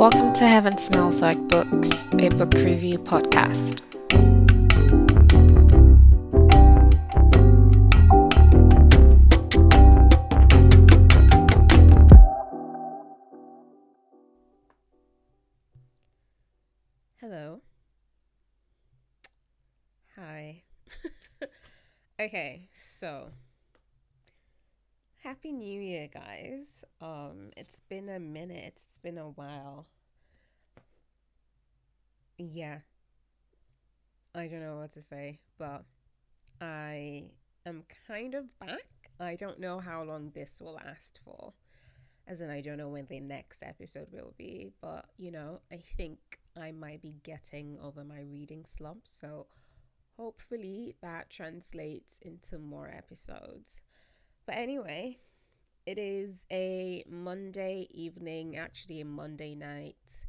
Welcome to Heaven Smells Like Books, a book review podcast. Hello. Hi. okay, so Happy New Year, guys. Um it's been a minute. It's been a while. Yeah. I don't know what to say, but I am kind of back. I don't know how long this will last for. As in, I don't know when the next episode will be, but you know, I think I might be getting over my reading slump. So hopefully that translates into more episodes. But anyway, it is a Monday evening, actually a Monday night.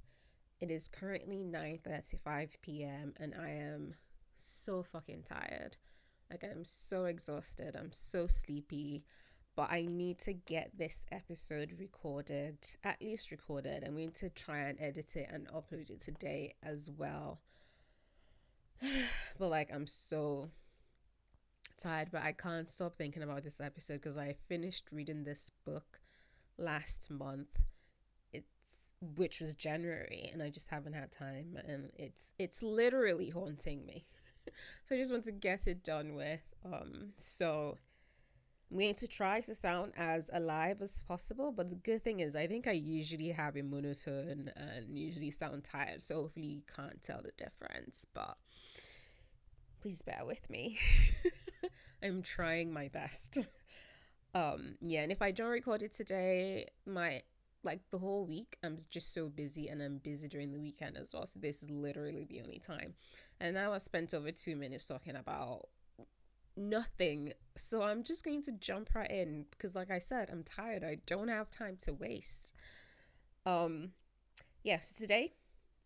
It is currently 9:35 p.m. and I am so fucking tired. Like I'm so exhausted. I'm so sleepy. But I need to get this episode recorded, at least recorded. I'm going to try and edit it and upload it today as well. but like I'm so tired, but I can't stop thinking about this episode because I finished reading this book last month. It's which was January, and I just haven't had time, and it's it's literally haunting me. so I just want to get it done with. Um, so I'm going to try to sound as alive as possible, but the good thing is I think I usually have a monotone and usually sound tired, so hopefully you can't tell the difference. But please bear with me. I'm trying my best. um, yeah, and if I don't record it today, my like the whole week, I'm just so busy and I'm busy during the weekend as well. So this is literally the only time. And now I spent over two minutes talking about nothing. So I'm just going to jump right in because like I said, I'm tired. I don't have time to waste. Um yeah, so today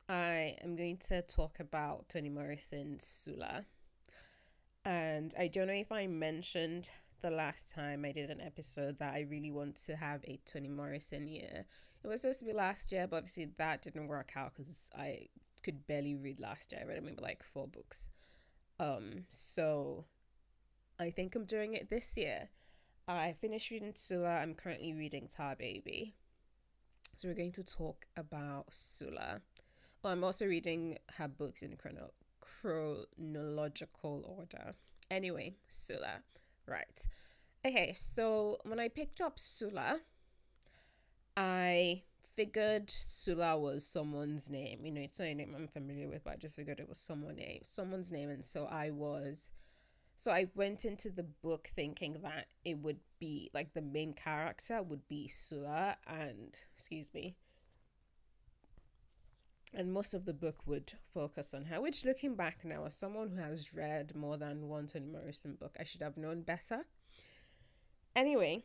I am going to talk about Toni Morrison's Sula. And I don't know if I mentioned the last time I did an episode that I really want to have a Toni Morrison year. It was supposed to be last year, but obviously that didn't work out because I could barely read last year. I read maybe like four books. Um, so I think I'm doing it this year. I finished reading Sula. I'm currently reading Tar Baby. So we're going to talk about Sula. Well, I'm also reading her books in chrono- chronological order. Anyway, Sula. Right. Okay, so when I picked up Sula, I figured Sula was someone's name. You know, it's not a name I'm familiar with, but I just figured it was someone name, someone's name, and so I was so I went into the book thinking that it would be like the main character would be Sula and excuse me. And most of the book would focus on her, which looking back now, as someone who has read more than one Toni Morrison book, I should have known better. Anyway,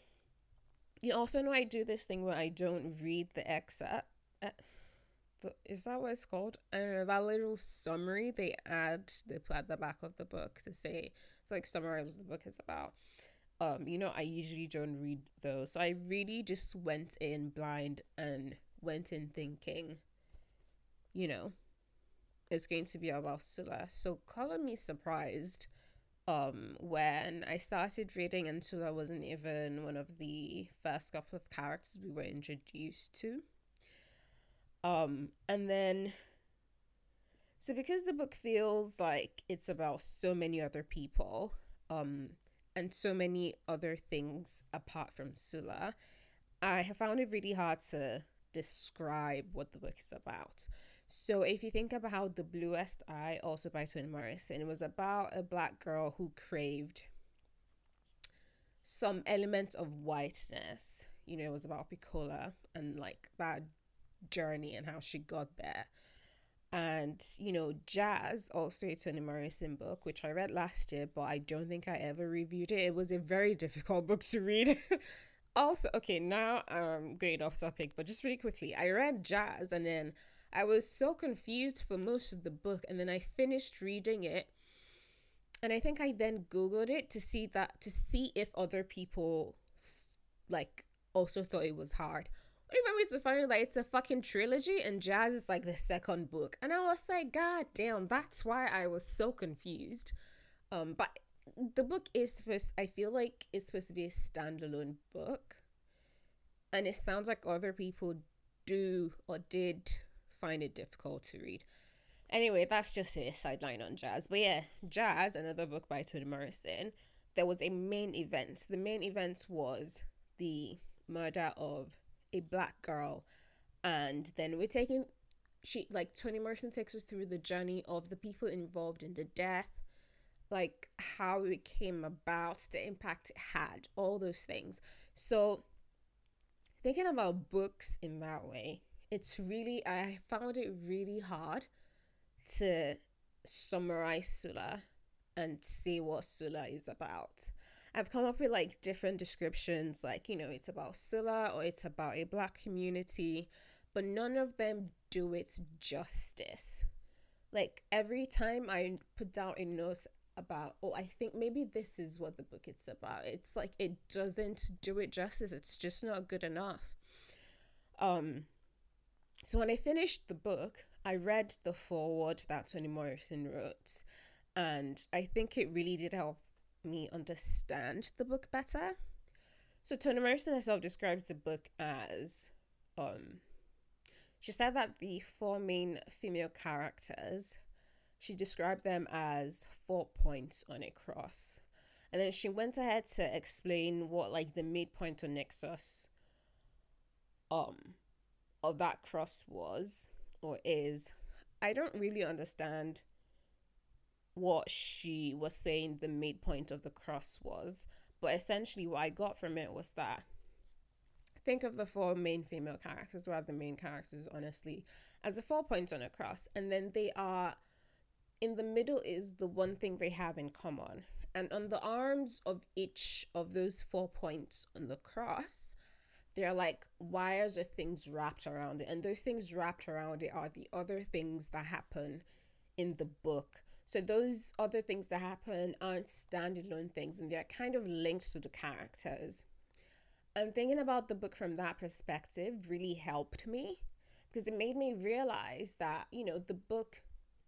you also know I do this thing where I don't read the excerpt. Uh, is that what it's called? I don't know, that little summary they add they put at the back of the book to say it's like summarize the book is about. Um, you know, I usually don't read those. So I really just went in blind and went in thinking, you know, it's going to be about Sula. So color me surprised um when I started reading and Sula wasn't even one of the first couple of characters we were introduced to. Um and then so because the book feels like it's about so many other people, um and so many other things apart from Sula, I have found it really hard to describe what the book is about. So if you think about The Bluest Eye, also by Toni Morrison, it was about a black girl who craved some elements of whiteness. You know, it was about Pecola and like that journey and how she got there. And, you know, Jazz, also a Toni Morrison book, which I read last year, but I don't think I ever reviewed it. It was a very difficult book to read. also, okay, now I'm going off topic, but just really quickly, I read Jazz and then I was so confused for most of the book, and then I finished reading it. And I think I then googled it to see that to see if other people like also thought it was hard. Even it's funny like it's a fucking trilogy and Jazz is like the second book. And I was like, God damn, that's why I was so confused. Um, but the book is supposed I feel like it's supposed to be a standalone book. And it sounds like other people do or did find it difficult to read. Anyway, that's just a sideline on Jazz. But yeah, Jazz, another book by Toni Morrison, there was a main event. The main event was the murder of a black girl. And then we're taking she like Toni Morrison takes us through the journey of the people involved in the death, like how it came about, the impact it had, all those things. So thinking about books in that way, it's really I found it really hard to summarize Sula and see what Sula is about. I've come up with like different descriptions, like, you know, it's about Sula or it's about a black community, but none of them do it justice. Like every time I put down a note about, oh, I think maybe this is what the book is about, it's like it doesn't do it justice. It's just not good enough. Um, so when I finished the book, I read the foreword that Toni Morrison wrote, and I think it really did help me understand the book better. So Toni Morrison herself describes the book as um she said that the four main female characters she described them as four points on a cross. And then she went ahead to explain what like the midpoint or nexus um of that cross was or is. I don't really understand what she was saying the midpoint of the cross was. But essentially, what I got from it was that think of the four main female characters, or the main characters, honestly, as the four points on a cross. And then they are in the middle is the one thing they have in common. And on the arms of each of those four points on the cross, there are like wires or things wrapped around it. And those things wrapped around it are the other things that happen in the book so those other things that happen aren't standalone things and they're kind of linked to the characters. And thinking about the book from that perspective really helped me because it made me realize that, you know, the book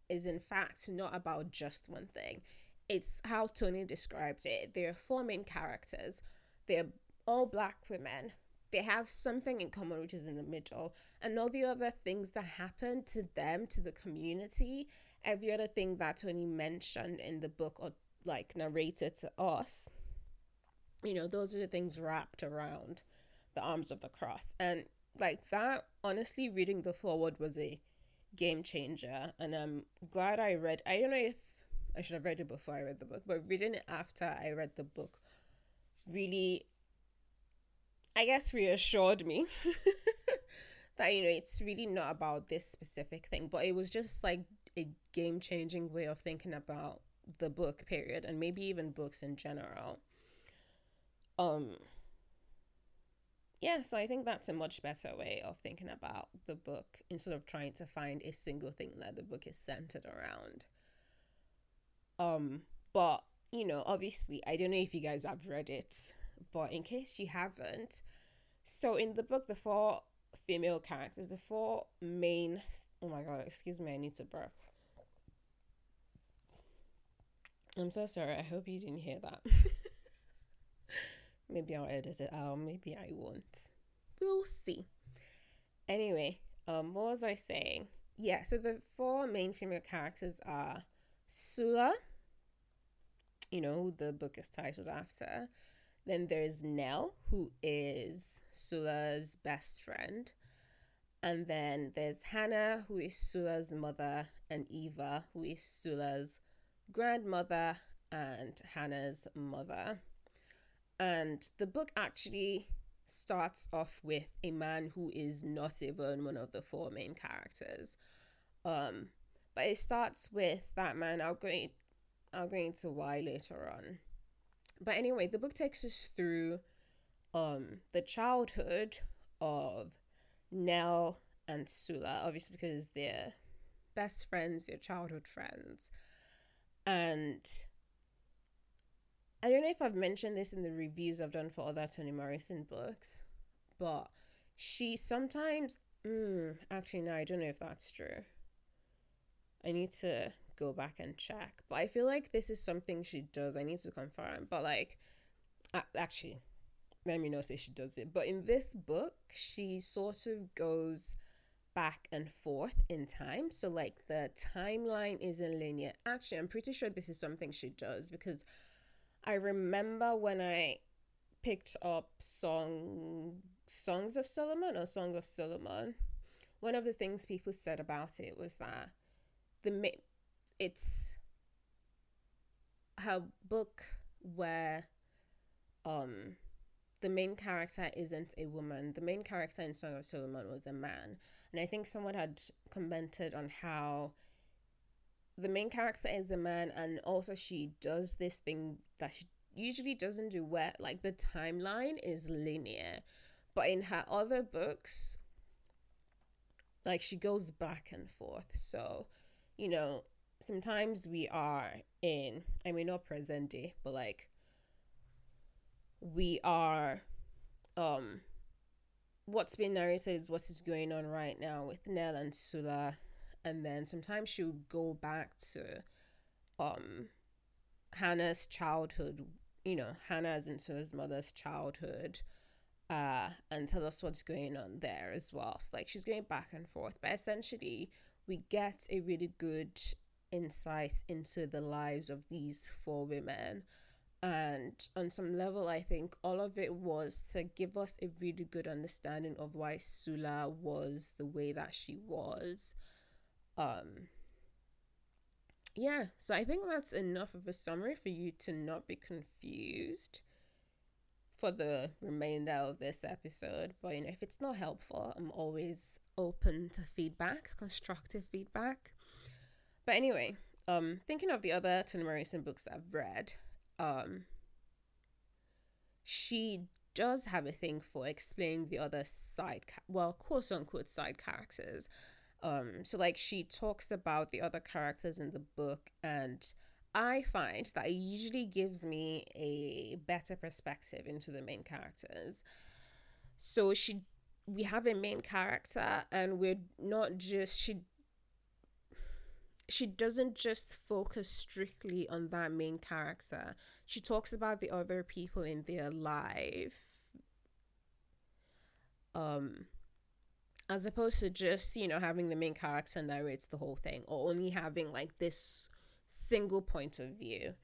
is in fact not about just one thing. It's how Toni described it. There are four main characters. They're all black women. They have something in common, which is in the middle, and all the other things that happen to them, to the community, every other thing that Toni mentioned in the book or like narrated to us, you know, those are the things wrapped around the arms of the cross. And like that, honestly, reading the foreword was a game changer. And I'm glad I read, I don't know if I should have read it before I read the book, but reading it after I read the book really, I guess, reassured me. that you know it's really not about this specific thing but it was just like a game changing way of thinking about the book period and maybe even books in general um yeah so i think that's a much better way of thinking about the book instead of trying to find a single thing that the book is centered around um but you know obviously i don't know if you guys have read it but in case you haven't so in the book the four female characters the four main oh my god excuse me i need to burp I'm so sorry. I hope you didn't hear that. maybe I'll edit it out. Maybe I won't. We'll see. Anyway, um, what was I saying? Yeah, so the four main female characters are Sula, you know, the book is titled after. Then there's Nell, who is Sula's best friend. And then there's Hannah, who is Sula's mother, and Eva, who is Sula's grandmother and Hannah's mother. And the book actually starts off with a man who is not even one of the four main characters. Um, but it starts with that man. I'll go, I'll go into why later on. But anyway, the book takes us through um, the childhood of Nell and Sula, obviously because they're best friends, they're childhood friends. And I don't know if I've mentioned this in the reviews I've done for other Toni Morrison books, but she sometimes mm, actually no, I don't know if that's true. I need to go back and check. But I feel like this is something she does. I need to confirm. But like actually let me not say she does it. But in this book, she sort of goes back and forth in time. So, like, the timeline isn't linear. Actually, I'm pretty sure this is something she does because I remember when I picked up song songs of solomon or song of solomon one of the things people said about it was that the it's her book where um the main character isn't a woman. The main character in Song of Solomon was a man. And I think someone had commented on how the main character is a man and also she does this thing that she usually doesn't do where like the timeline is linear. But in her other books, like she goes back and forth. So, you know, sometimes we are in, I mean, not present day, but like we are um what's been narrated is what is going on right now with Nell and Sula and then sometimes she'll go back to um Hannah's childhood, you know, Hannah's and Sula's mother's childhood, uh, and tell us what's going on there as well. So like she's going back and forth. But essentially we get a really good insight into the lives of these four women. And on some level i think all of it was to give us a really good understanding of why sula was the way that she was. Um yeah so i think that's enough of a summary for you to not be confused for the remainder of this episode. But you know if it's not helpful i'm always open to feedback constructive feedback but anyway um thinking of the other Toni Morrison books I've read um she does have a thing for explaining the other side well quote unquote side characters. Um so like she talks about the other characters in the book and i find that it usually gives me a better perspective into the main characters. So she we have a main character and we're not just she she doesn't just focus strictly on that main character. She talks about the other people in their life. Um as opposed to just, you know, having the main character narrates the whole thing or only having like this single point of view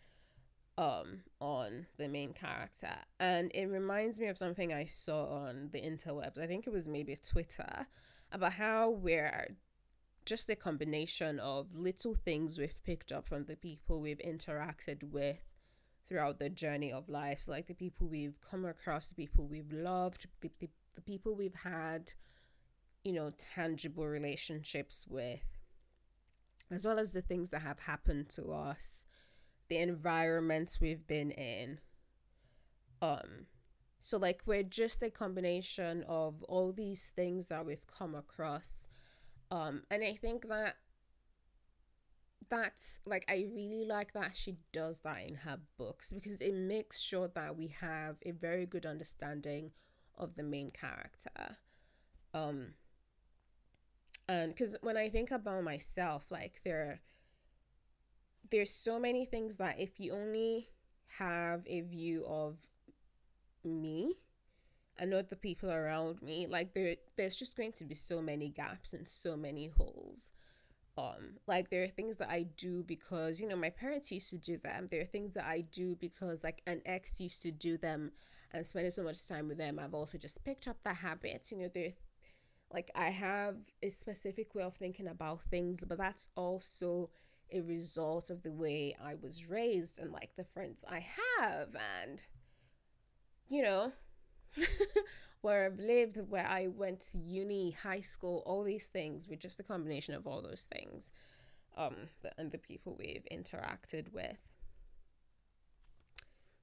um on the main character. And it reminds me of something I saw on the interwebs. I think it was maybe Twitter about how we're just a combination of little things we've picked up from the people we've interacted with throughout the journey of life. So like the people we've come across, the people we've loved, the, the, the people we've had, you know, tangible relationships with, as well as the things that have happened to us, the environments we've been in. Um, so like we're just a combination of all these things that we've come across um, and I think that that's like I really like that she does that in her books because it makes sure that we have a very good understanding of the main character. Um and cuz when I think about myself like there there's so many things that if you only have a view of me and not the people around me like there there's just going to be so many gaps and so many holes. Um like there are things that i do because you know my parents used to do them. There are things that i do because like an ex used to do them and spending so much time with them. I've also just picked up that habit you know there like i have a specific way of thinking about things but that's also a result of the way i was raised and like the friends i have and you know where I've lived, where I went to uni, high school, all these things were just a combination of all those things um, and the people we've interacted with.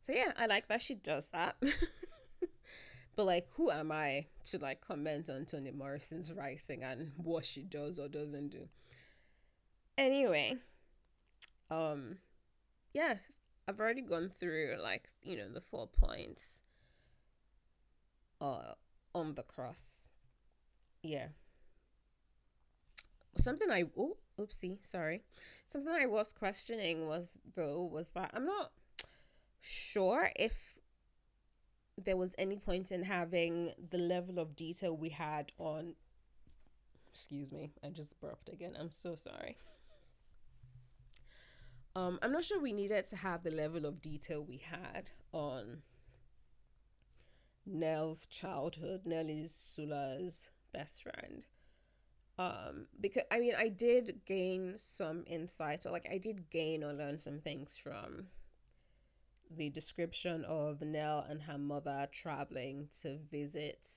So yeah, I like that she does that. but like, who am I to like comment on Toni Morrison's writing and what she does or doesn't do? Anyway, um, yeah, I've already gone through like you know the four points uh, on the cross. Yeah. Something I oh oopsie sorry, something I was questioning was though was that I'm not sure if there was any point in having the level of detail we had on excuse me i just burped again i'm so sorry. Um i'm not sure we needed to have the level of detail we had on nell's childhood nell is sula's best friend um because i mean i did gain some insight or like i did gain or learn some things from the description of Nell and her mother traveling to visit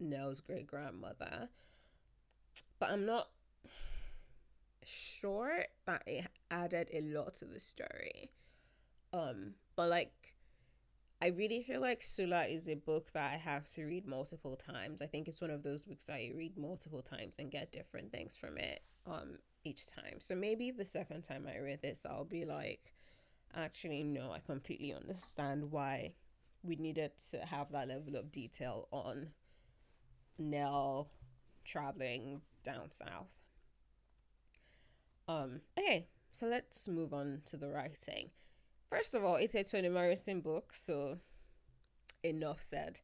Nell's great grandmother. But I'm not sure that it added a lot to the story. Um, but like I really feel like Sula is a book that I have to read multiple times. I think it's one of those books that I read multiple times and get different things from it um each time. So maybe the second time I read this I'll be like actually no i completely understand why we needed to have that level of detail on nell traveling down south um okay so let's move on to the writing first of all it's a toni morrison book so enough said.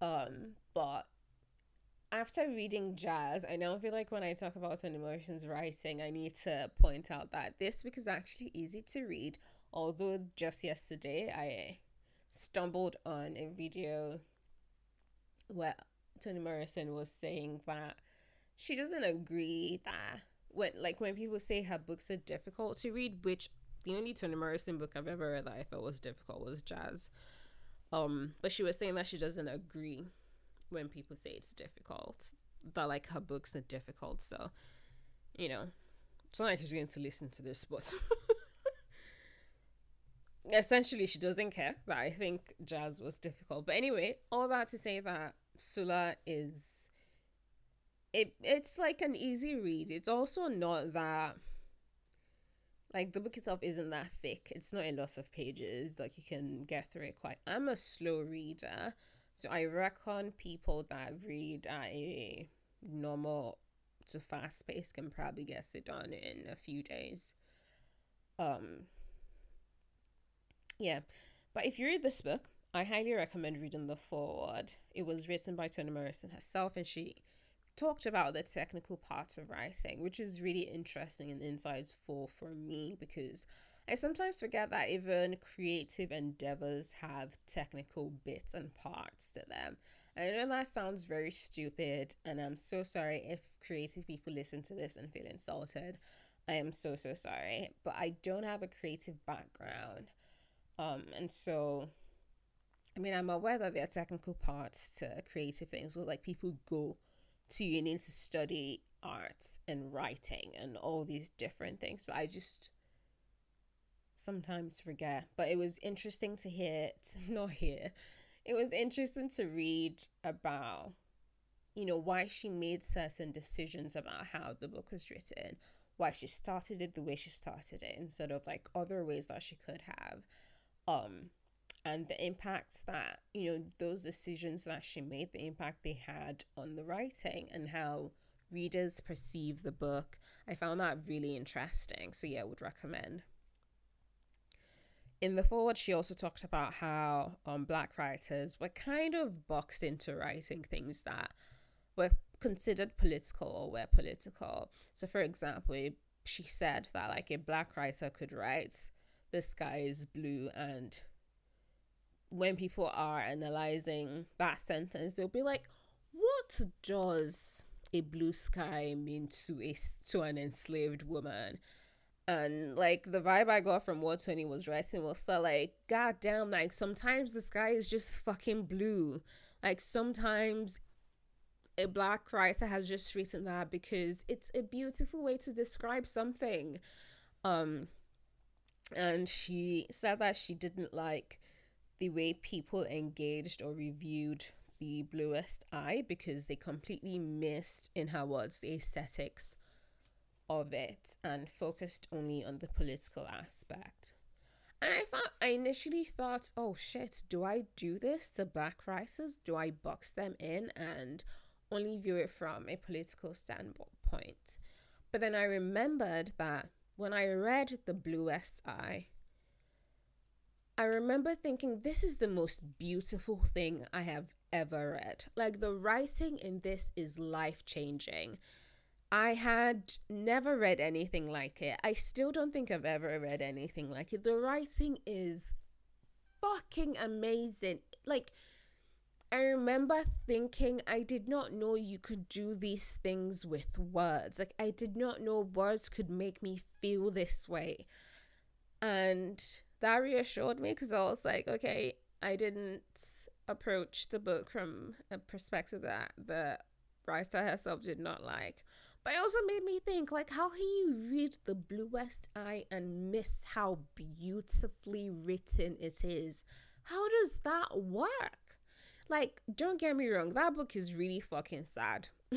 Um but after reading jazz, I now feel like when I talk about Toni Morrison's writing, I need to point out that this book is actually easy to read Although just yesterday I stumbled on a video where Toni Morrison was saying that she doesn't agree that when like when people say her books are difficult to read, which the only Toni Morrison book I've ever read that I thought was difficult was Jazz. Um, but she was saying that she doesn't agree when people say it's difficult. That like her books are difficult. So, you know, it's not like she's going to listen to this, but essentially she doesn't care that I think jazz was difficult. But anyway, all that to say that Sula is it it's like an easy read. It's also not that like the book itself isn't that thick. It's not a lot of pages. Like you can get through it quite. I'm a slow reader, so I reckon people that read at a normal to fast pace can probably get it done in a few days. Um, yeah. But if you read this book, I highly recommend reading the foreword. It was written by Toni Morrison herself, and she talked about the technical parts of writing, which is really interesting and insightful for me because I sometimes forget that even creative endeavors have technical bits and parts to them. I know that sounds very stupid, and I'm so sorry if creative people listen to this and feel insulted. I am so, so sorry, but I don't have a creative background. Um, and so, I mean, I'm aware that there are technical parts to creative things. So, like, people go to uni to study arts and writing and all these different things, but I just sometimes forget. But it was interesting to hear, to not hear, it was interesting to read about, you know, why she made certain decisions about how the book was written, why she started it the way she started it, instead of like other ways that she could have um and the impact that you know those decisions that she made the impact they had on the writing and how readers perceive the book i found that really interesting. So yeah would recommend. In the foreword she also talked about how um black writers were kind of boxed into writing things that were considered political or were political. So for example she said that like a black writer could write the sky is blue and when people are analyzing that sentence they'll be like what does a blue sky mean to a to an enslaved woman? And like the vibe I got from what Toni was writing was that like god damn like sometimes the sky is just fucking blue. Like sometimes a black writer has just written that because it's a beautiful way to describe something. Um and she said that she didn't like the way people engaged or reviewed the bluest eye because they completely missed in her words the aesthetics of it and focused only on the political aspect and i thought i initially thought oh shit do i do this to black writers do i box them in and only view it from a political standpoint. But then I remembered that when I read The Bluest Eye, I remember thinking, this is the most beautiful thing I have ever read. Like, the writing in this is life changing. I had never read anything like it. I still don't think I've ever read anything like it. The writing is fucking amazing. Like, I remember thinking I did not know you could do these things with words. Like, I did not know words could make me feel this way. And that reassured me because I was like, okay, I didn't approach the book from a perspective that the writer herself did not like. But it also made me think, like, how can you read The Bluest Eye and miss how beautifully written it is? How does that work? Like, don't get me wrong, that book is really fucking sad.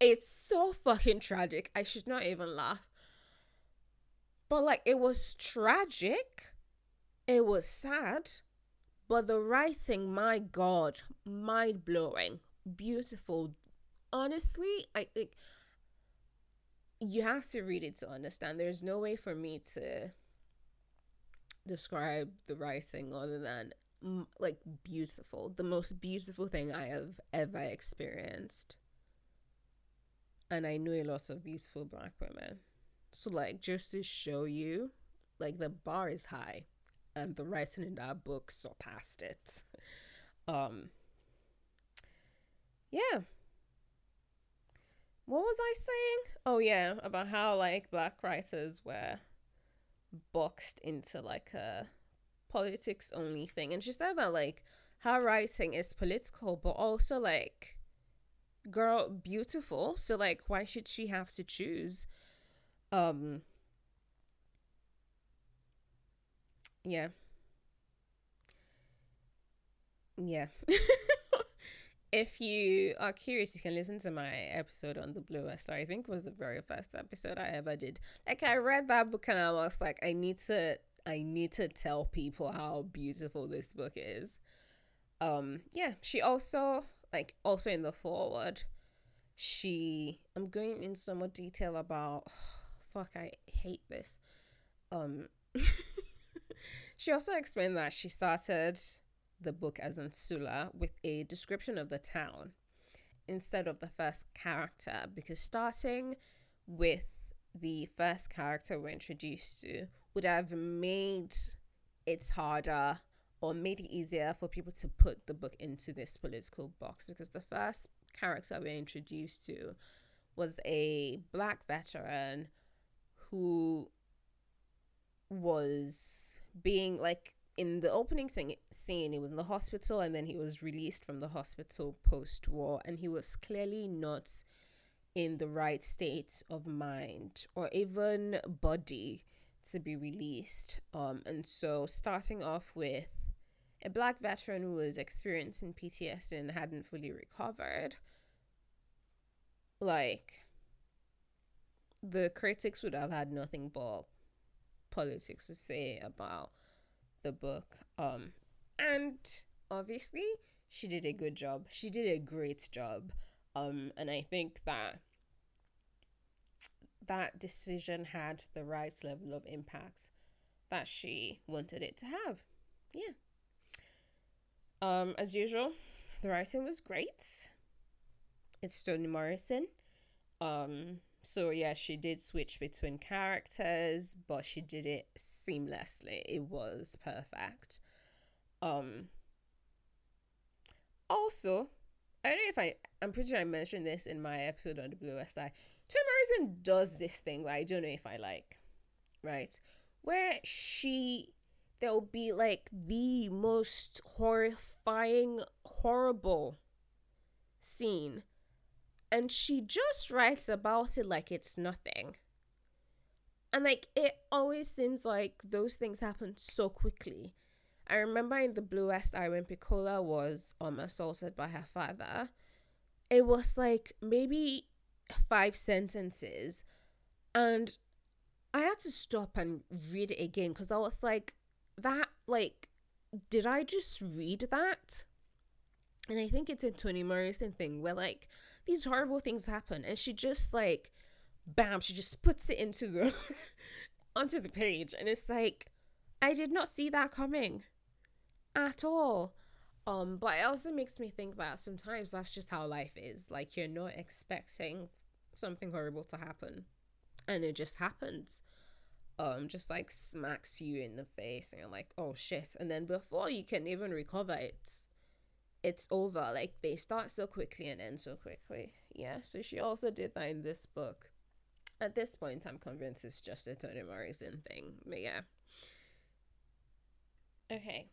it's so fucking tragic. I should not even laugh. But, like, it was tragic, it was sad, but the writing, my god, mind blowing, beautiful. Honestly, I think you have to read it to understand. There's no way for me to describe the writing other than like beautiful, the most beautiful thing I have ever experienced. And I know a lot of beautiful black women. So like just to show you, like the bar is high and the writing in that book surpassed it. Um Yeah. What was I saying? Oh yeah, about how like black writers were boxed into like a politics only thing. And she said that like her writing is political, but also like girl beautiful. So like why should she have to choose? Um Yeah. Yeah. if you are curious, you can listen to my episode on the Bluest Eye. I think was the very first episode I ever did. Like I read that book and I was like, I need to I need to tell people how beautiful this book is. Um, yeah, she also like also in the foreword, she I'm going in some more detail about fuck I hate this. Um she also explained that she started the book as in Sula with a description of the town instead of the first character because starting with the first character we're introduced to would have made it harder or made it easier for people to put the book into this political box because the first character we're introduced to was a black veteran who was being like in the opening scene, scene he was in the hospital and then he was released from the hospital post war and he was clearly not in the right state of mind or even body to be released. Um, and so starting off with a black veteran who was experiencing PTSD and hadn't fully recovered, like the critics would have had nothing but politics to say about the book. Um, and obviously she did a good job. She did a great job. Um, and I think that that decision had the right level of impact that she wanted it to have. Yeah. Um, as usual, the writing was great. It's Toni Morrison. Um, so yeah, she did switch between characters, but she did it seamlessly. It was perfect. Um also, I don't know if I I'm pretty sure I mentioned this in my episode on the Bluest Eye. Toni Morrison does this thing that I don't know if I like, right? Where she there'll be like the most horrifying, horrible scene, and she just writes about it like it's nothing. And like it always seems like those things happen so quickly. I remember in the Bluest Eye when Pecola was um assaulted by her father, it was like maybe five sentences and I had to stop and read it again because I was like, that, like, did I just read that? And I think it's a Toni Morrison thing where like these horrible things happen and she just like bam, she just puts it into the onto the page and it's like I did not see that coming at all. Um, but it also makes me think that sometimes that's just how life is. Like you're not expecting something horrible to happen. And it just happens. Um, just like smacks you in the face and you're like, oh shit. And then before you can even recover it's it's over. Like they start so quickly and end so quickly. Yeah. So she also did that in this book. At this point I'm convinced it's just a Toni Morrison thing. But yeah. Okay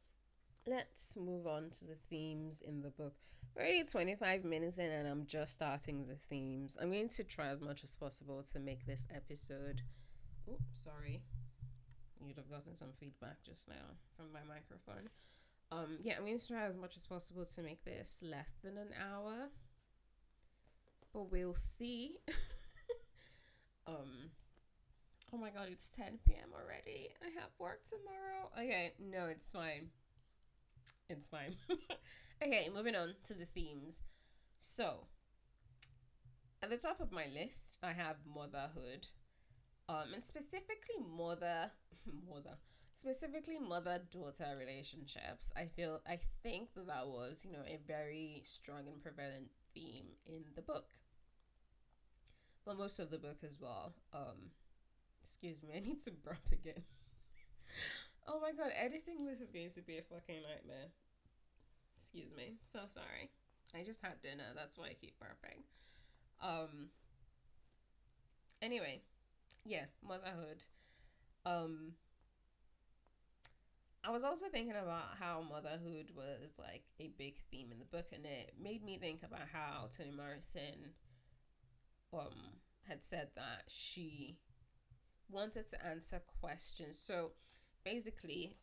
let's move on to the themes in the book. We're already 25 minutes in and I'm just starting the themes. I'm going to try as much as possible to make this episode. Oh, sorry. You'd have gotten some feedback just now from my microphone. Um, yeah, I'm going to try as much as possible to make this less than an hour. But we'll see. um, oh my god, it's 10 p.m. already. I have work tomorrow. Okay, no, it's fine. It's fine. okay, moving on to the themes. So, at the top of my list, I have motherhood. Um, and specifically mother, mother, specifically mother-daughter relationships. I feel, I think that that was, you know, a very strong and prevalent theme in the book. Well, most of the book as well. Um, excuse me, I need to burp again. oh my god, editing this is going to be a fucking nightmare. Excuse me. So sorry. I just had dinner. That's why I keep burping. Um. Anyway, yeah, motherhood. Um. I was also thinking about how motherhood was like a big theme in the book, and it made me think about how Toni Morrison um had said that she wanted to answer questions. So basically,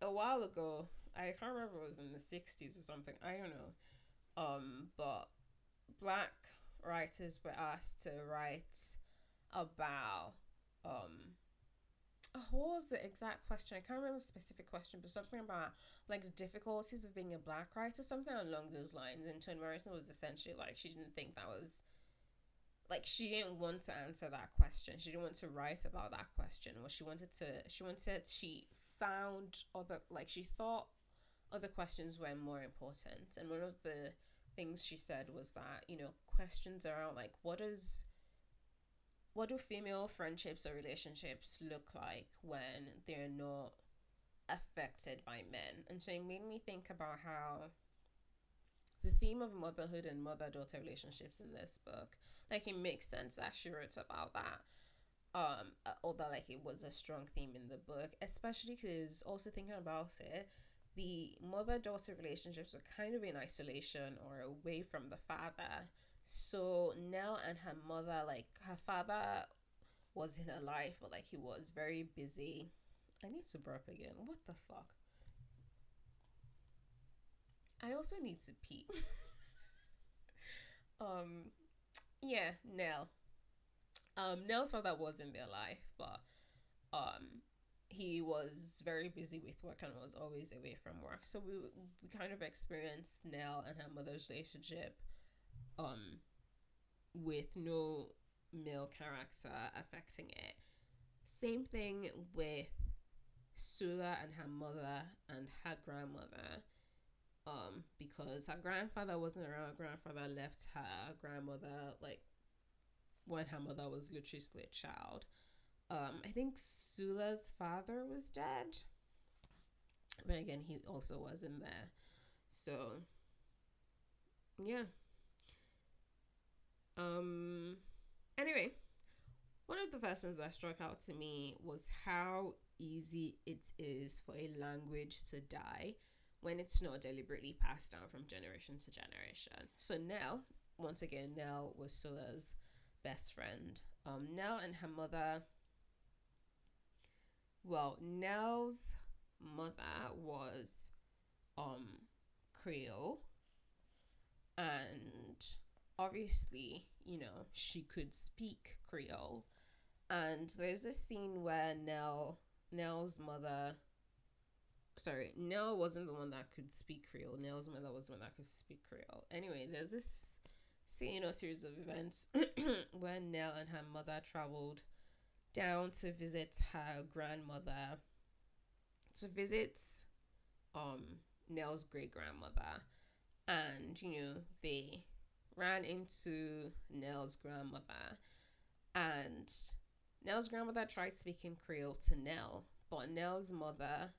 a while ago, I can't remember it was in the 60s or something. I don't know. Um, but black writers were asked to write about um oh, what was the exact question? I can't remember the specific question, but something about like the difficulties of being a black writer, something along those lines. And Toni Morrison was essentially like she didn't think that was like she didn't want to answer that question. She didn't want to write about that question. What she wanted to she wanted she found other like she thought other questions were more important. And one of the things she said was that, you know, questions around like what does what do female friendships or relationships look like when they're not affected by men? And so it made me think about how the theme of motherhood and mother daughter relationships in this book, like it makes sense that she wrote about that. Um, although like it was a strong theme in the book, especially because also thinking about it, the mother daughter relationships were kind of in isolation or away from the father. So Nell and her mother, like her father was in her life, but like he was very busy. I need to burp again. What the fuck? I also need to pee. um yeah, Nell. Um Nell's father was in their life, but um he was very busy with work and was always away from work. So we we kind of experienced Nell and her mother's relationship um with no male character affecting it. Same thing with Sula and her mother and her grandmother. Um, because her grandfather wasn't around, her grandfather left her grandmother like when her mother was literally a child. Um, I think Sula's father was dead. But again, he also wasn't there. So, yeah. Um, anyway, one of the first things that struck out to me was how easy it is for a language to die when it's not deliberately passed down from generation to generation. So Nell, once again, Nell was Sula's best friend. Um, Nell and her mother well, Nell's mother was um Creole and obviously, you know, she could speak Creole. And there's a scene where Nell Nell's mother sorry, Nell wasn't the one that could speak Creole. Nell's mother was the one that could speak Creole. Anyway, there's this scene or series of events where Nell and her mother traveled down to visit her grandmother, to visit um Nell's great grandmother, and you know they ran into Nell's grandmother, and Nell's grandmother tried speaking Creole to Nell, but Nell's mother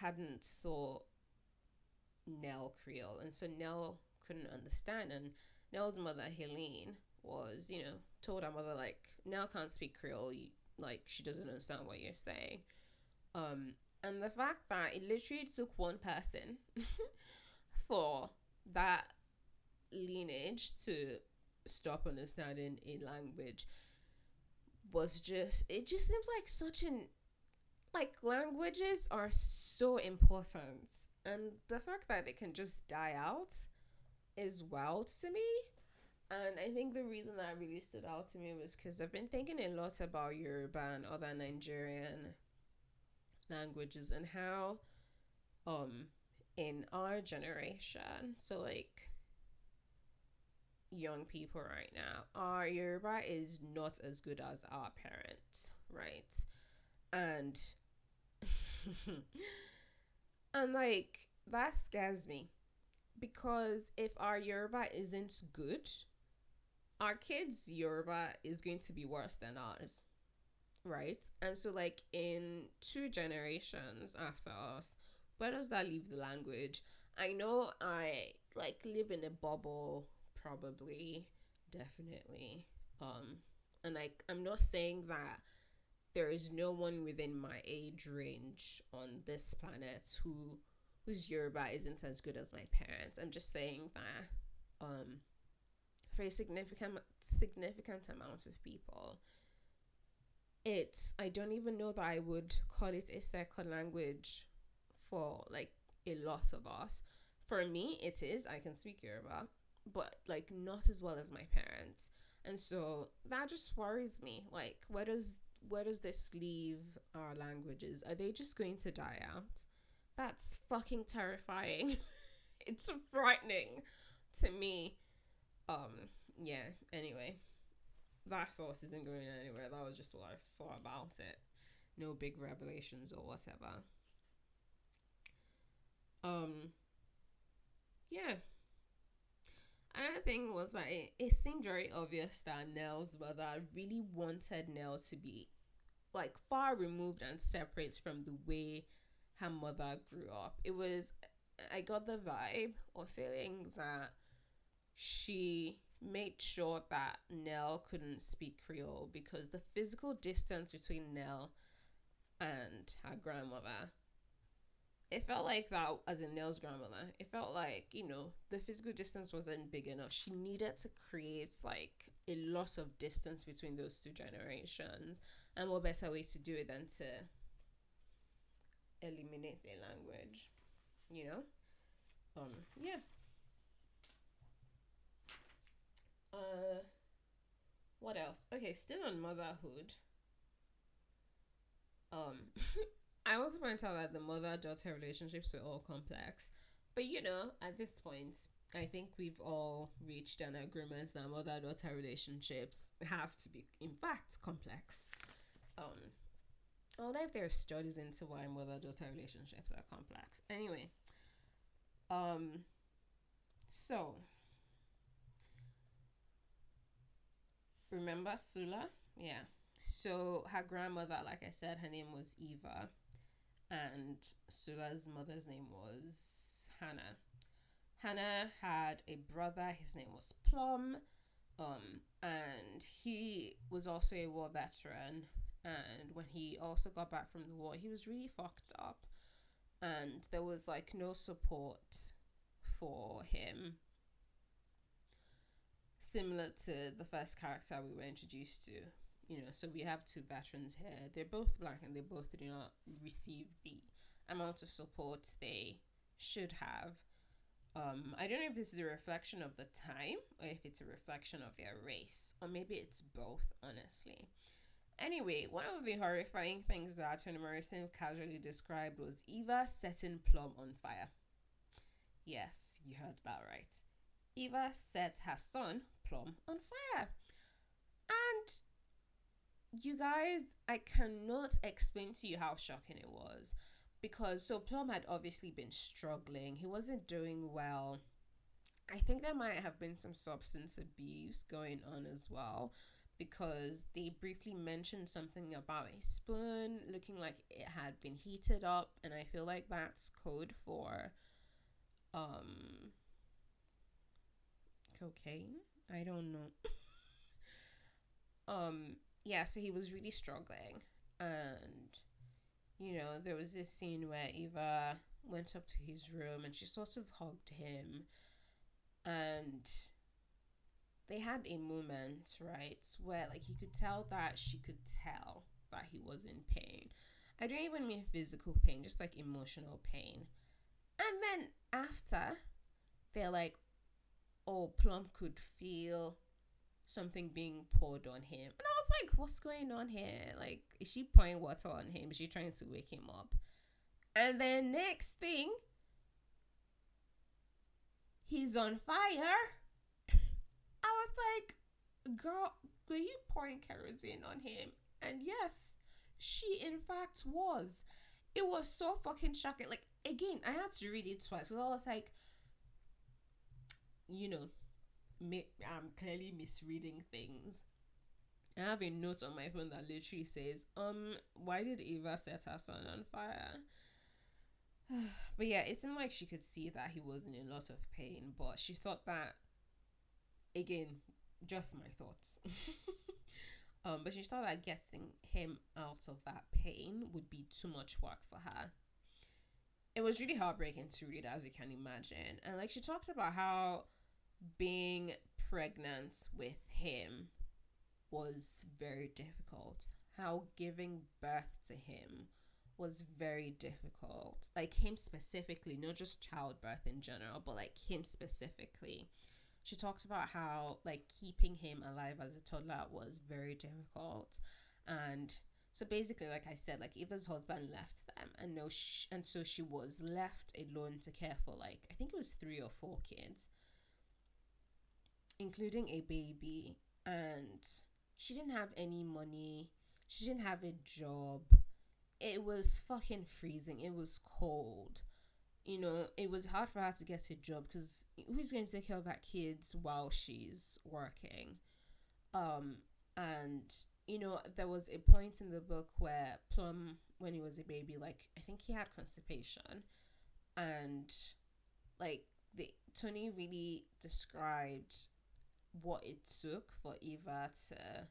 hadn't thought Nell Creole, and so Nell couldn't understand. And Nell's mother, Helene, was, you know, told her mother, like, Nell can't speak Creole, like, she doesn't understand what you're saying. Um, and the fact that it literally took one person for that lineage to stop understanding a language was just it just seems like such an like languages are so important. And the fact that they can just die out is wild to me. And i think the reason that really stood out to me was because i've been thinking a lot about yoruba and other nigerian languages and how um in our generation so like young people right now our yoruba is not as good as our parents right and and like that scares me because if our yoruba isn't good our kids yoruba is going to be worse than ours right? And so, like, in two generations after us, where does that leave the language? I know I like live in a bubble, probably, definitely. Um, and like, I'm not saying that there is no one within my age range on this planet who whose Yoruba isn't as good as my parents. I'm just saying that um for a significant significant amount of people it's I don't even know that I would call it a second language for like a lot of us. For me, it is. I can speak Yoruba, but like not as well as my parents, and so that just worries me. Like, where does where does this leave our languages? Are they just going to die out? That's fucking terrifying. it's frightening to me. Um, yeah. Anyway that thought isn't going anywhere. That was just what I thought about it. No big revelations or whatever. Um, yeah. Another thing was that it, it seemed very obvious that Nell's mother really wanted Nell to be like far removed and separate from the way her mother grew up. It was, I got the vibe or feeling that she made sure that Nell couldn't speak Creole because the physical distance between Nell and her grandmother, it felt like that, as in Nell's grandmother, it felt like, you know, the physical distance wasn't big enough. She needed to create like a lot of distance between those two generations. And what better way to do it than to eliminate a language, you know? Um, yeah. Uh, what else? Okay, still on motherhood. Um, I want to point out that the mother daughter relationships were all complex, but you know, at this point, I think we've all reached an agreement that mother daughter relationships have to be, in fact, complex. Um, I wonder if there are studies into why mother daughter relationships are complex. Anyway, um, so remember Sula? Yeah. So her grandmother, like I said, her name was Eva, and Sula's mother's name was Hannah. Hannah had a brother. His name was Plum, um, and he was also a war veteran. And when he also got back from the war, he was really fucked up, and there was like no support for him similar to the first character we were introduced to. You know, so we have two veterans here. They're both black and they both do not receive the amount of support they should have. Um, I don't know if this is a reflection of the time or if it's a reflection of their race, or maybe it's both, honestly. anyway, one of the horrifying things that Toni Morrison casually described was Eva setting Plum on fire. Yes, you heard that right. Eva sets her son, Plum, on fire. You guys, I cannot explain to you how shocking it was. Because so Plum had obviously been struggling, he wasn't doing well. I think there might have been some substance abuse going on as well because they briefly mentioned something about a spoon looking like it had been heated up and I feel like that's code for um cocaine. I don't know. um yeah, so he was really struggling and you know, there was this scene where Eva went up to his room and she sort of hugged him and they had a moment, right, where like he could tell that she could tell that he was in pain. I don't even mean physical pain, just like emotional pain. And then after, they're like, oh, Plum could feel something being poured on him. And I like, what's going on here? Like, is she pouring water on him? Is she trying to wake him up? And then next thing, he's on fire. I was like, girl, were you pouring kerosene on him? And yes, she in fact was. It was so fucking shocking. Like, again, I had to read it twice because I was like, you know, I'm clearly misreading things. I have a note on my phone that literally says, um, why did Eva set her son on fire? but yeah, it seemed like she could see that he wasn't in a lot of pain, but she thought that again, just my thoughts. um, but she thought that getting him out of that pain would be too much work for her. It was really heartbreaking to read, as you can imagine. And like she talked about how being pregnant with him was very difficult. How giving birth to him was very difficult. Like him specifically, not just childbirth in general, but like him specifically. She talked about how like keeping him alive as a toddler was very difficult. And so basically, like I said, like Eva's husband left them, and no, sh- and so she was left alone to care for like I think it was three or four kids, including a baby, and she didn't have any money. She didn't have a job it was fucking freezing. It was cold. You know, it was hard for her to get a job because who's going to take care of that kids while she's working? Um, and you know, there was a point in the book where Plum, when he was a baby, like I think he had constipation, and like the Toni really described what it took for Eva to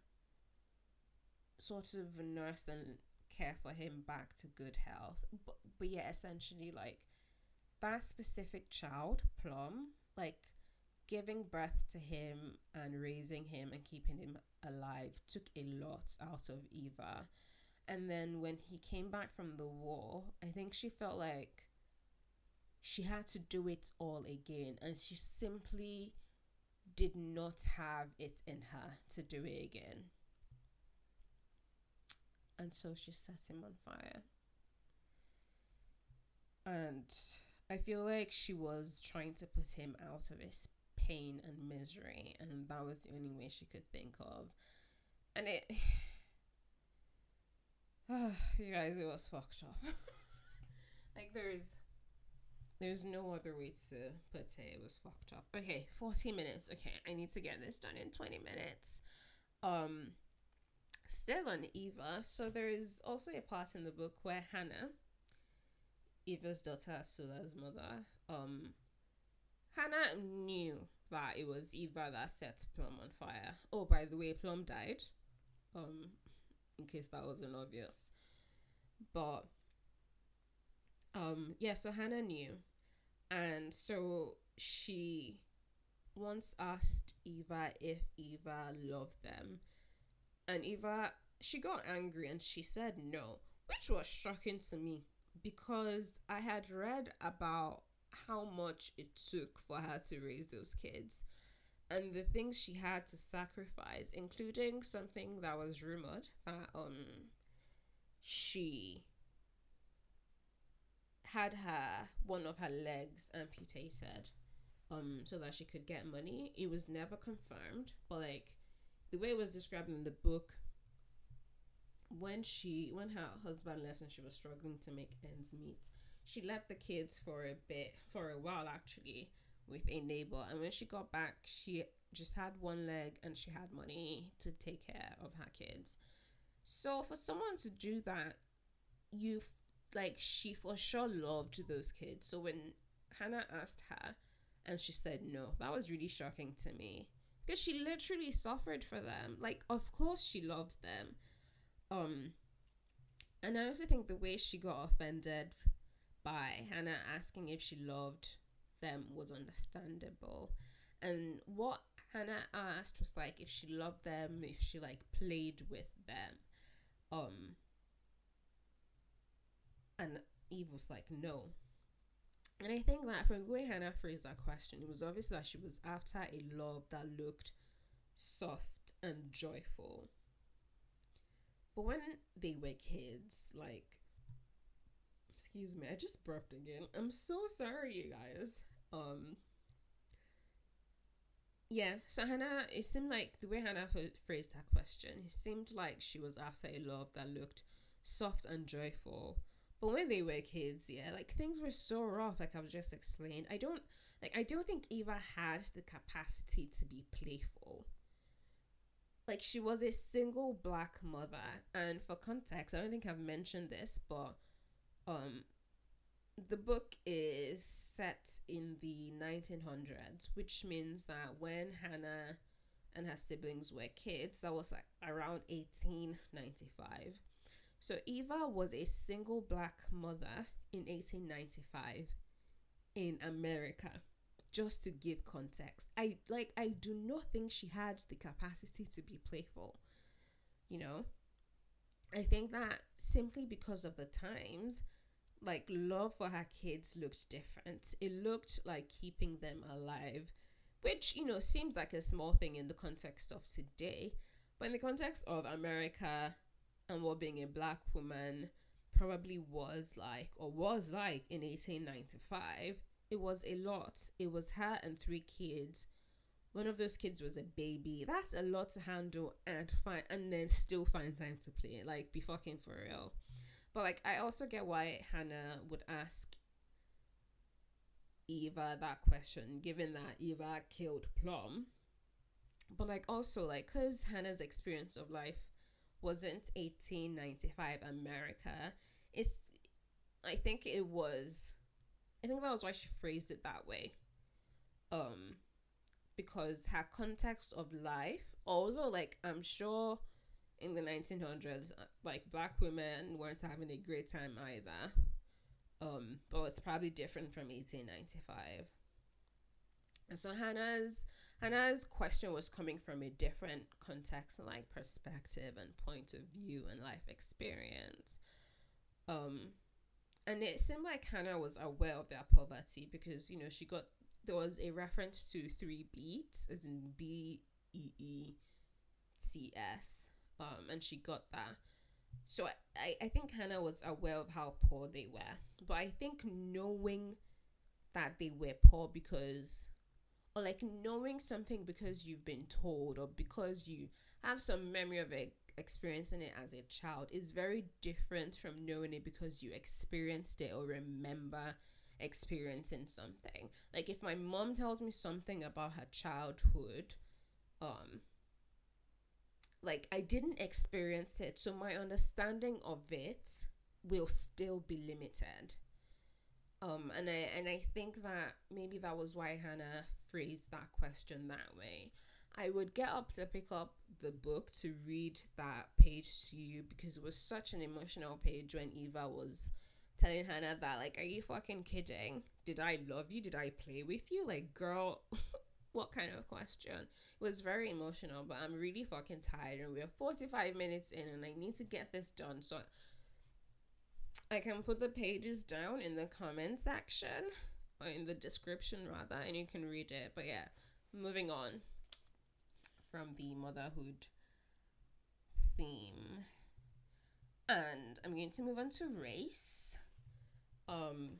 sort of nurse and care for him back to good health. But but yeah, essentially like that specific child, Plum, like giving birth to him and raising him and keeping him alive took a lot out of Eva. And then when he came back from the war, I think she felt like she had to do it all again and she simply did not have it in her to do it again until she set him on fire. And I feel like she was trying to put him out of his pain and misery, and that was the only way she could think of. And it. You guys, it was fucked up. like, there's. There's no other way to put it. It was fucked up. Okay, 40 minutes. Okay, I need to get this done in 20 minutes. Um, still on Eva, so there is also a part in the book where Hannah, Eva's daughter, Sula's mother, um, Hannah knew that it was Eva that set Plum on fire. Oh, by the way, Plum died. Um, in case that wasn't obvious, but um, yeah. So Hannah knew, and so she once asked Eva if Eva loved them and Eva, she got angry and she said no, which was shocking to me because I had read about how much it took for her to raise those kids. and the things she had to sacrifice, including something that was rumored that um she had her one of her legs amputated um so that she could get money. It was never confirmed, but like the way it was described in the book when she when her husband left and she was struggling to make ends meet, she left the kids for a bit for a while actually with a neighbor and when she got back she just had one leg and she had money to take care of her kids. So for someone to do that, you like she for sure loved those kids. So when Hannah asked her and she said no, that was really shocking to me because she literally suffered for them. Like of course she loved them. Um and I also think the way she got offended by Hannah asking if she loved them was understandable. And what Hannah asked was like if she loved them, if she like played with them. Um and Eve was like, no. And I think that from the way Hannah phrased that question, it was obvious that she was after a love that looked soft and joyful. But when they were kids, like, excuse me, I just burped again. I'm so sorry, you guys. Um, yeah, so Hannah, it seemed like the way Hannah phrased her question, it seemed like she was after a love that looked soft and joyful. But when they were kids, yeah, like things were so rough, like I've just explained. I don't like I don't think Eva had the capacity to be playful. Like she was a single black mother, and for context, I don't think I've mentioned this, but um the book is set in the 1900s, which means that when Hannah and her siblings were kids, that was like around 1895. So Eva was a single black mother in 1895 in America. Just to give context, I like I do not think she had the capacity to be playful. You know, I think that simply because of the times, like love for her kids looked different. It looked like keeping them alive, which you know seems like a small thing in the context of today, but in the context of America and what being a black woman probably was like or was like in 1895, it was a lot. It was her and three kids. One of those kids was a baby. That's a lot to handle and find and then still find time to play. Like be fucking for real. But like I also get why Hannah would ask Eva that question, given that Eva killed Plum. But like also like cause Hannah's experience of life wasn't 1895 America. It's I think it was I think that was why she phrased it that way. Um because her context of life, although like I'm sure in the 1900s, uh, like black women weren't having a great time either. Um, but it's probably different from 1895. And so Hannah's Hannah's question was coming from a different context and like perspective and point of view and life experience. Um, and it seemed like Hannah was aware of their poverty because you know she got there was a reference to three beets as in B E E C S um, and she got that. So I, I think Hannah was aware of how poor they were. But I think knowing that they were poor because, or like knowing something because you've been told or because you have some memory of it, experiencing it as a child is very different from knowing it because you experienced it or remember experiencing something. Like if my mom tells me something about her childhood, um, like I didn't experience it, so my understanding of it will still be limited. Um, and I and I think that maybe that was why Hannah phrased that question that way. I would get up to pick up the book to read that page to you because it was such an emotional page when Eva was telling Hannah that like, are you fucking kidding? Did I love you? Did I play with you? Like, girl, what kind of question? It was very emotional, but I'm really fucking tired and we're 45 minutes in and I need to get this done. So I can put the pages down in the comment section or in the description rather and you can read it. But yeah, moving on. from the motherhood theme. And I'm going to move on to race. Um,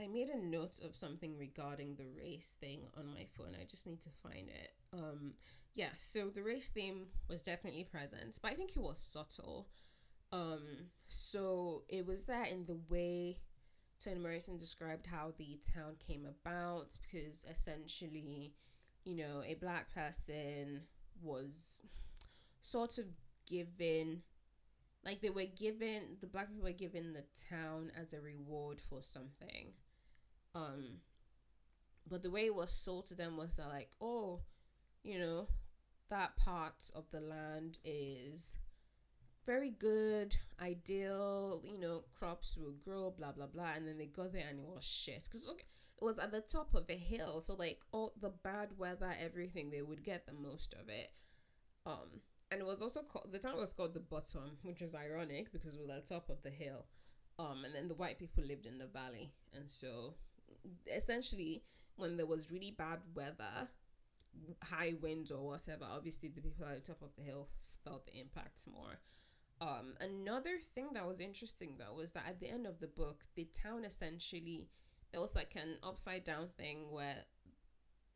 I made a note of something regarding the race thing on my phone. I just need to find it. Um, yeah, so the race theme was definitely present, but I think it was subtle. Um, so it was there in the way Toni Morrison described how the town came about, because essentially, you know, a black person was sort of given like they were given the black people were given the town as a reward for something. Um but the way it was sold to them was that like oh you know that part of the land is very good ideal you know crops will grow blah blah blah and then they got there and it was shit. Because okay, it was at the top of a hill so like all the bad weather everything they would get the most of it. Um and it was also called the town was called the bottom which is ironic because it was at the top of the hill. Um and then the white people lived in the valley. And so essentially when there was really bad weather high winds or whatever obviously the people at the top of the hill felt the impacts more um another thing that was interesting though was that at the end of the book the town essentially there was like an upside down thing where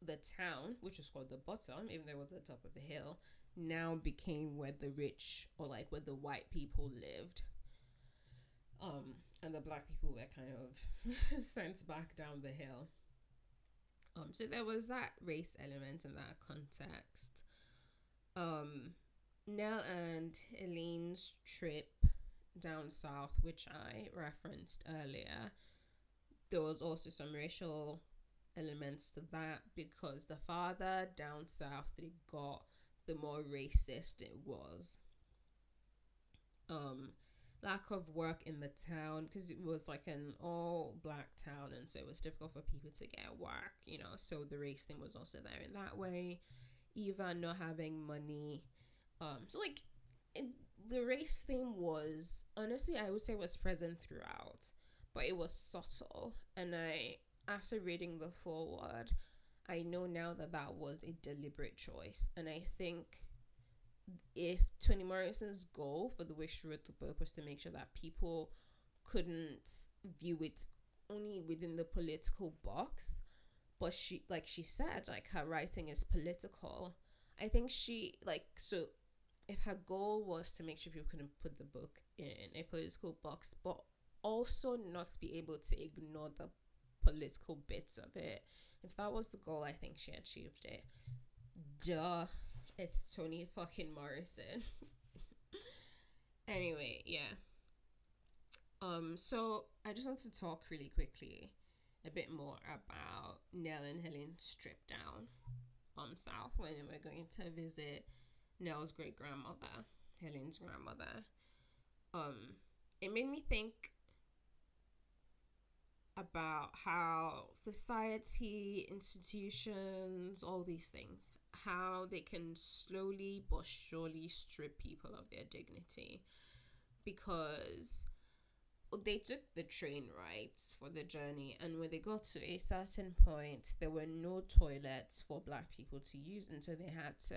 the town which was called the bottom even though it was the top of the hill now became where the rich or like where the white people lived. Um and the black people were kind of sent back down the hill. Um so there was that race element in that context. Um nell and helene's trip down south which i referenced earlier there was also some racial elements to that because the farther down south they got the more racist it was. Um, lack of work in the town because it was like an all black town, and so it was difficult for people to get work, you know. So the race thing was also there in that way. Eva not having money. Um, so like it, the race theme was honestly, I would say was present throughout, but it was subtle. And I, after reading the foreword, I know now that that was a deliberate choice. And I think if Toni Morrison's goal for the way she wrote the book was to make sure that people couldn't view it only within the political box, but she, like she said, like her writing is political. I think she, like, so if her goal was to make sure people couldn't put the book in a political box, but also not be able to ignore the political bits of it if that was the goal, I think she achieved it. Duh. It's Toni fucking Morrison. anyway, yeah. Um, so I just want to talk really quickly a bit more about Nell and Helene's strip down um south when we're going to visit Nell's great grandmother, Helen's grandmother. Um, it made me think about how society, institutions, all these things, how they can slowly but surely strip people of their dignity because they took the train rides for the journey and when they got to a certain point there were no toilets for black people to use and so they had to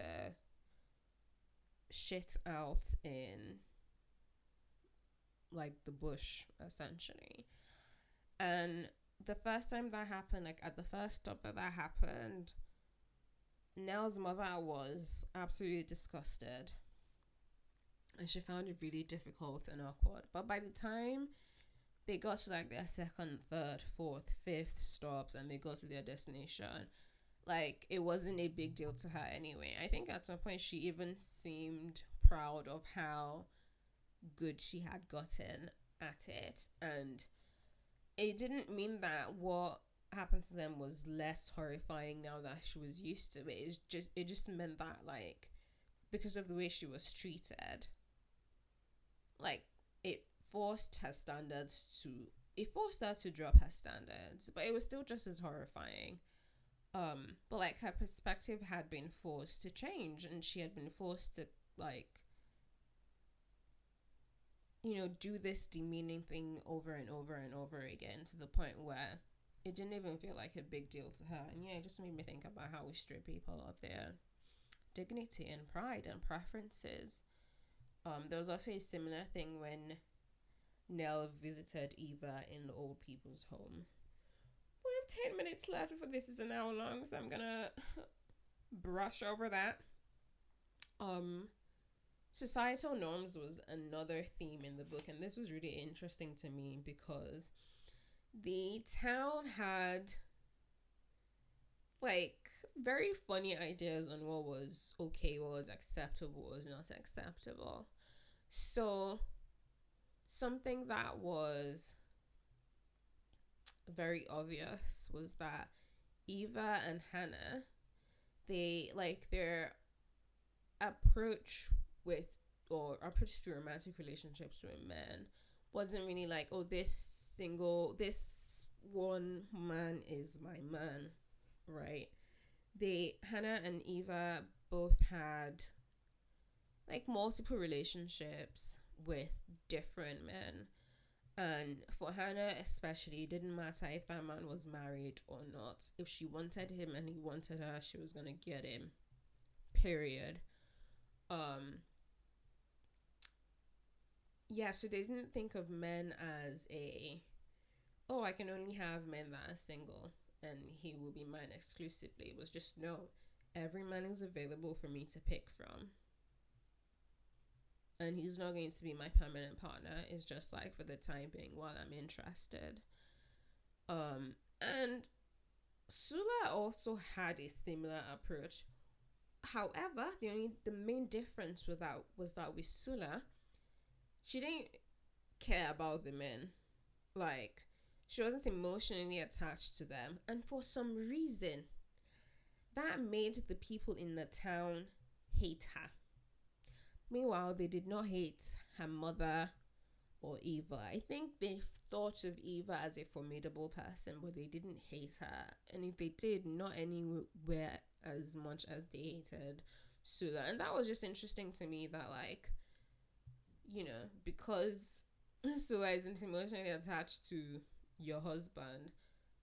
shit out in like the bush essentially and the first time that happened, like at the first stop that that happened, Nell's mother was absolutely disgusted. And she found it really difficult and awkward. But by the time they got to like their second, third, fourth, fifth stops and they got to their destination, like it wasn't a big deal to her anyway. I think at some point she even seemed proud of how good she had gotten at it. And it didn't mean that what happened to them was less horrifying now that she was used to it. It's just it just meant that like because of the way she was treated, like it forced her standards to it forced her to drop her standards, but it was still just as horrifying. Um, but like her perspective had been forced to change, and she had been forced to like you know, do this demeaning thing over and over and over again to the point where it didn't even feel like a big deal to her. And yeah, it just made me think about how we strip people of their dignity and pride and preferences. Um, there was also a similar thing when Nell visited Eva in the old people's home. We have 10 minutes left for this is an hour long, so I'm gonna brush over that. Um, societal norms was another theme in the book, and this was really interesting to me because the town had like very funny ideas on what was okay, what was acceptable, what was not acceptable. So, something that was very obvious was that Eva and Hannah, they like their approach with or approach to romantic relationships with men wasn't really like, oh, this single, this one man is my man, right? They, Hannah and Eva both had like multiple relationships with different men. And for Hannah, especially, didn't matter if that man was married or not. If she wanted him and he wanted her, she was gonna get him. Period. Um, yeah, so they didn't think of men as a, oh, I can only have men that are single and he will be mine exclusively. It was just, no, every man is available for me to pick from. And he's not going to be my permanent partner. It's just like for the time being while I'm interested. Um, and Sula also had a similar approach. However, the only the main difference with that was that with Sula, she didn't care about the men. Like, she wasn't emotionally attached to them. And for some reason, that made the people in the town hate her. Meanwhile, they did not hate her mother or Eva. I think they thought of Eva as a formidable person, but they didn't hate her. And if they did, not anywhere as much as they hated Sula. And that was just interesting to me that, like, you know, because Sula isn't emotionally attached to your husband,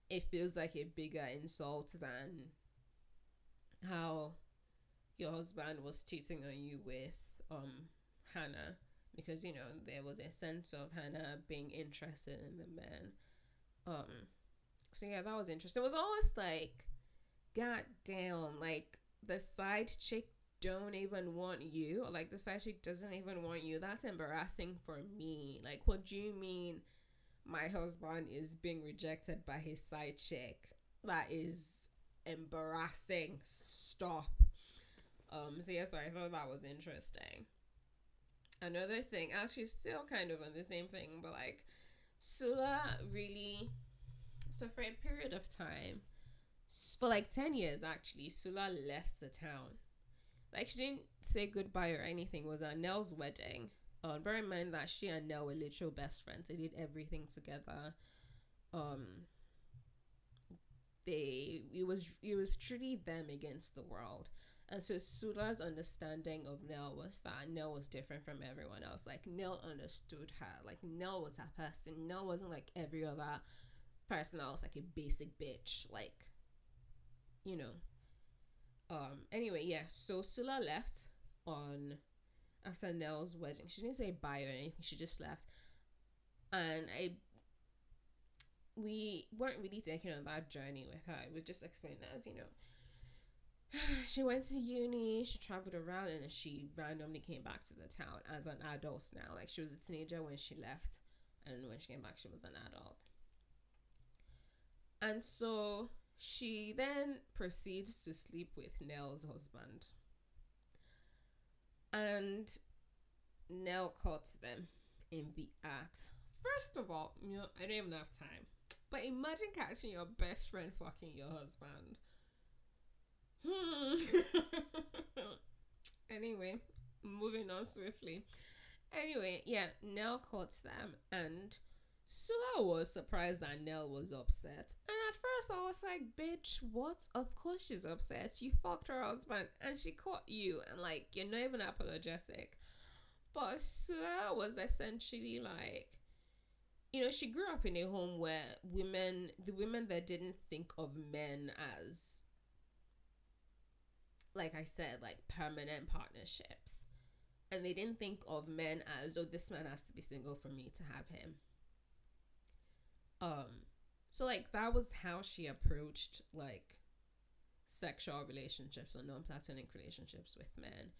it feels like a bigger insult than how your husband was cheating on you with um Hannah because you know there was a sense of Hannah being interested in the man. Um so yeah, that was interesting. It was almost like god damn, like the side chick don't even want you. Or like the side chick doesn't even want you. That's embarrassing for me. Like what do you mean my husband is being rejected by his side chick? That is embarrassing. Stop um so yeah so i thought that was interesting another thing actually still kind of on the same thing but like sula really so for a period of time for like 10 years actually sula left the town like she didn't say goodbye or anything. It was at Nell's wedding. Um, bear in mind that she and Nell were literal best friends. They did everything together. Um, they it was it was truly them against the world. And so Sula's understanding of Nell was that Nell was different from everyone else. Like Nell understood her. Like Nell was her person. Nell wasn't like every other person else, like a basic bitch. Like, you know, um. Anyway, yeah. So Sula left on after Nell's wedding. She didn't say bye or anything. She just left, and I. We weren't really taking on that journey with her. It was just explained that, as you know. She went to uni. She traveled around, and she randomly came back to the town as an adult now. Like she was a teenager when she left, and when she came back, she was an adult. And so she then proceeds to sleep with Nell's husband. And Nell caught them in the act. First of all, you know, I don't even have time. But imagine catching your best friend fucking your husband. Anyway, moving on swiftly. Anyway, yeah, Nell caught them and Sula was surprised that Nell was upset. And at first I was like, bitch, what? Of course she's upset. You fucked her husband and she caught you. And like, you're not even apologetic. But Sula was essentially like, you know, she grew up in a home where women, the women that didn't think of men as, like I said, like permanent partnerships. And they didn't think of men as, oh, this man has to be single for me to have him. Um, so like that was how she approached like sexual relationships or non-platonic relationships with men.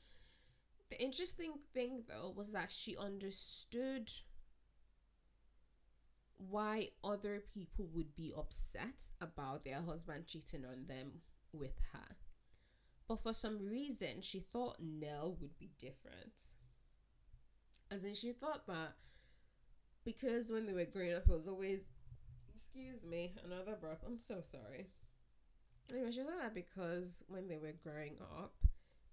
The interesting thing though was that she understood why other people would be upset about their husband cheating on them with her. But for some reason, she thought Nell would be different. As in, she thought that because when they were growing up, it was always, excuse me, another burp. I'm so sorry. Anyway, she thought that because when they were growing up,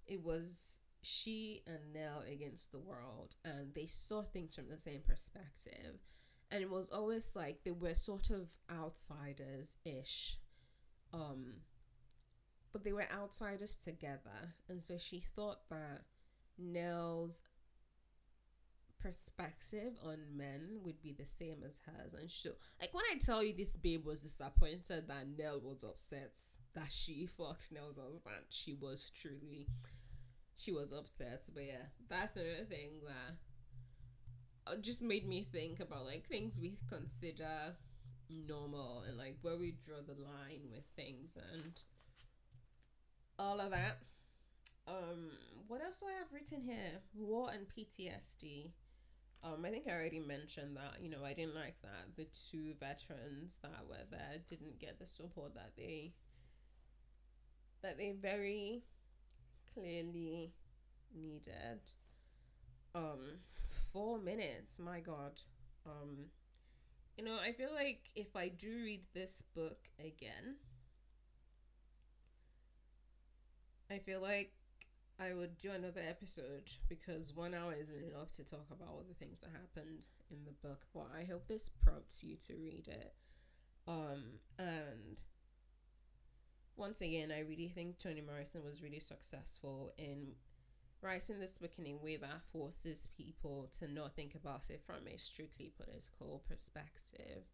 it was she and Nell against the world, and they saw things from the same perspective and it was always like they were sort of outsiders ish um but they were outsiders together and so she thought that Nell's perspective on men would be the same as hers and she like when I tell you this babe was disappointed that Nell was upset that she fucked Nell's husband she was truly she was upset. But yeah that's another thing that uh, just made me think about like things we consider normal and like where we draw the line with things and all of that. Um, what else do I have written here? War and PTSD. Um, I think I already mentioned that. You know, I didn't like that the two veterans that were there didn't get the support that they that they very clearly needed. Um, four minutes. My God. Um, you know, I feel like if I do read this book again, I feel like I would do another episode because one hour isn't enough to talk about all the things that happened in the book. But I hope this prompts you to read it. Um, and once again, I really think Toni Morrison was really successful in writing this book in a way that forces people to not think about it from a strictly political perspective.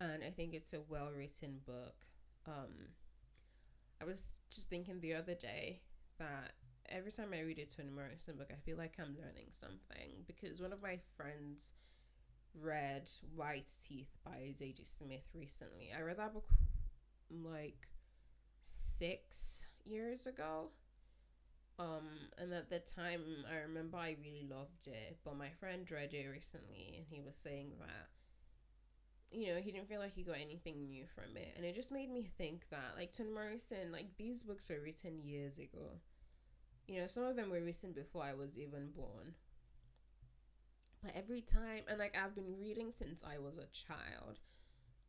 And I think it's a well written book. Um, I was just thinking the other day that every time I read a Toni Morrison book, I feel like I'm learning something because one of my friends read White Teeth by Zadie Smith recently. I read that book like six years ago um, and at the time, I remember I really loved it, but my friend read it recently, and he was saying that, you know, he didn't feel like he got anything new from it, and it just made me think that, like Toni Morrison, like these books were written years ago. You know, some of them were written before I was even born. But every time, and like I've been reading since I was a child,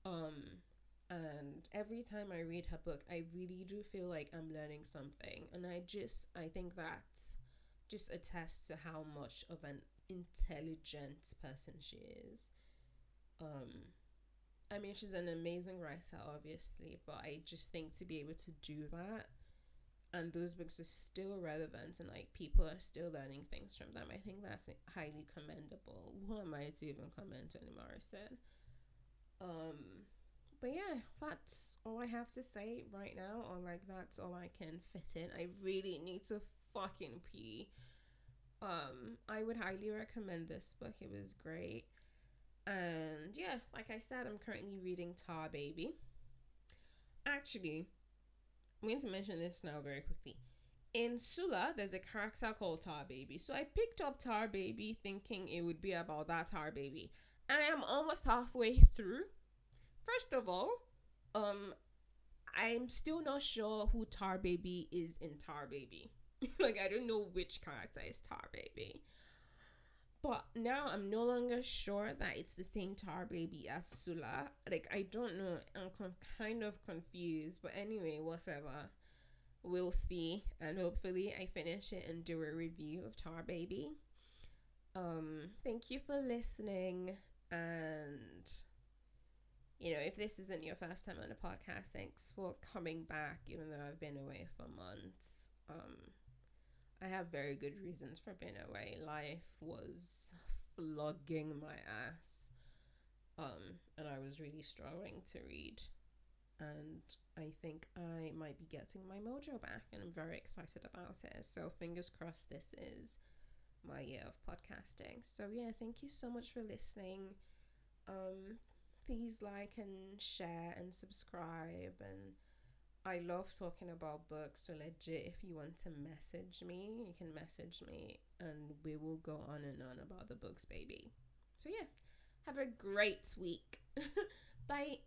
um, and every time I read her book, I really do feel like I'm learning something. And I just, I think that just attests to how much of an intelligent person she is. Um, I mean, she's an amazing writer, obviously, but I just think to be able to do that and those books are still relevant and like people are still learning things from them, I think that's highly commendable. Who am I to even comment on Morrison? Um, but yeah, that's all I have to say right now. Or like that's all I can fit in. I really need to fucking pee. Um, I would highly recommend this book. It was great. And yeah, like I said, I'm currently reading Tar Baby. Actually, I'm going to mention this now very quickly. In Sula, there's a character called Tar Baby. So I picked up Tar Baby thinking it would be about that Tar Baby. And I'm almost halfway through First of all, um, I'm still not sure who Tar Baby is in Tar Baby. like I don't know which character is Tar Baby. But now I'm no longer sure that it's the same Tar Baby as Sula. Like I don't know. I'm kind of confused. But anyway, whatever. We'll see, and hopefully I finish it and do a review of Tar Baby. Um, thank you for listening, and you know, if this isn't your first time on the podcast, thanks for coming back, even though I've been away for months. Um, I have very good reasons for being away. Life was flogging my ass. Um, and I was really struggling to read. And I think I might be getting my mojo back, and I'm very excited about it. So, fingers crossed, this is my year of podcasting. So, yeah, thank you so much for listening. Um, please like and share and subscribe. And I love talking about books. So, legit, if you want to message me, you can message me, and we will go on and on about the books, baby. So, yeah. Have a great week. Bye.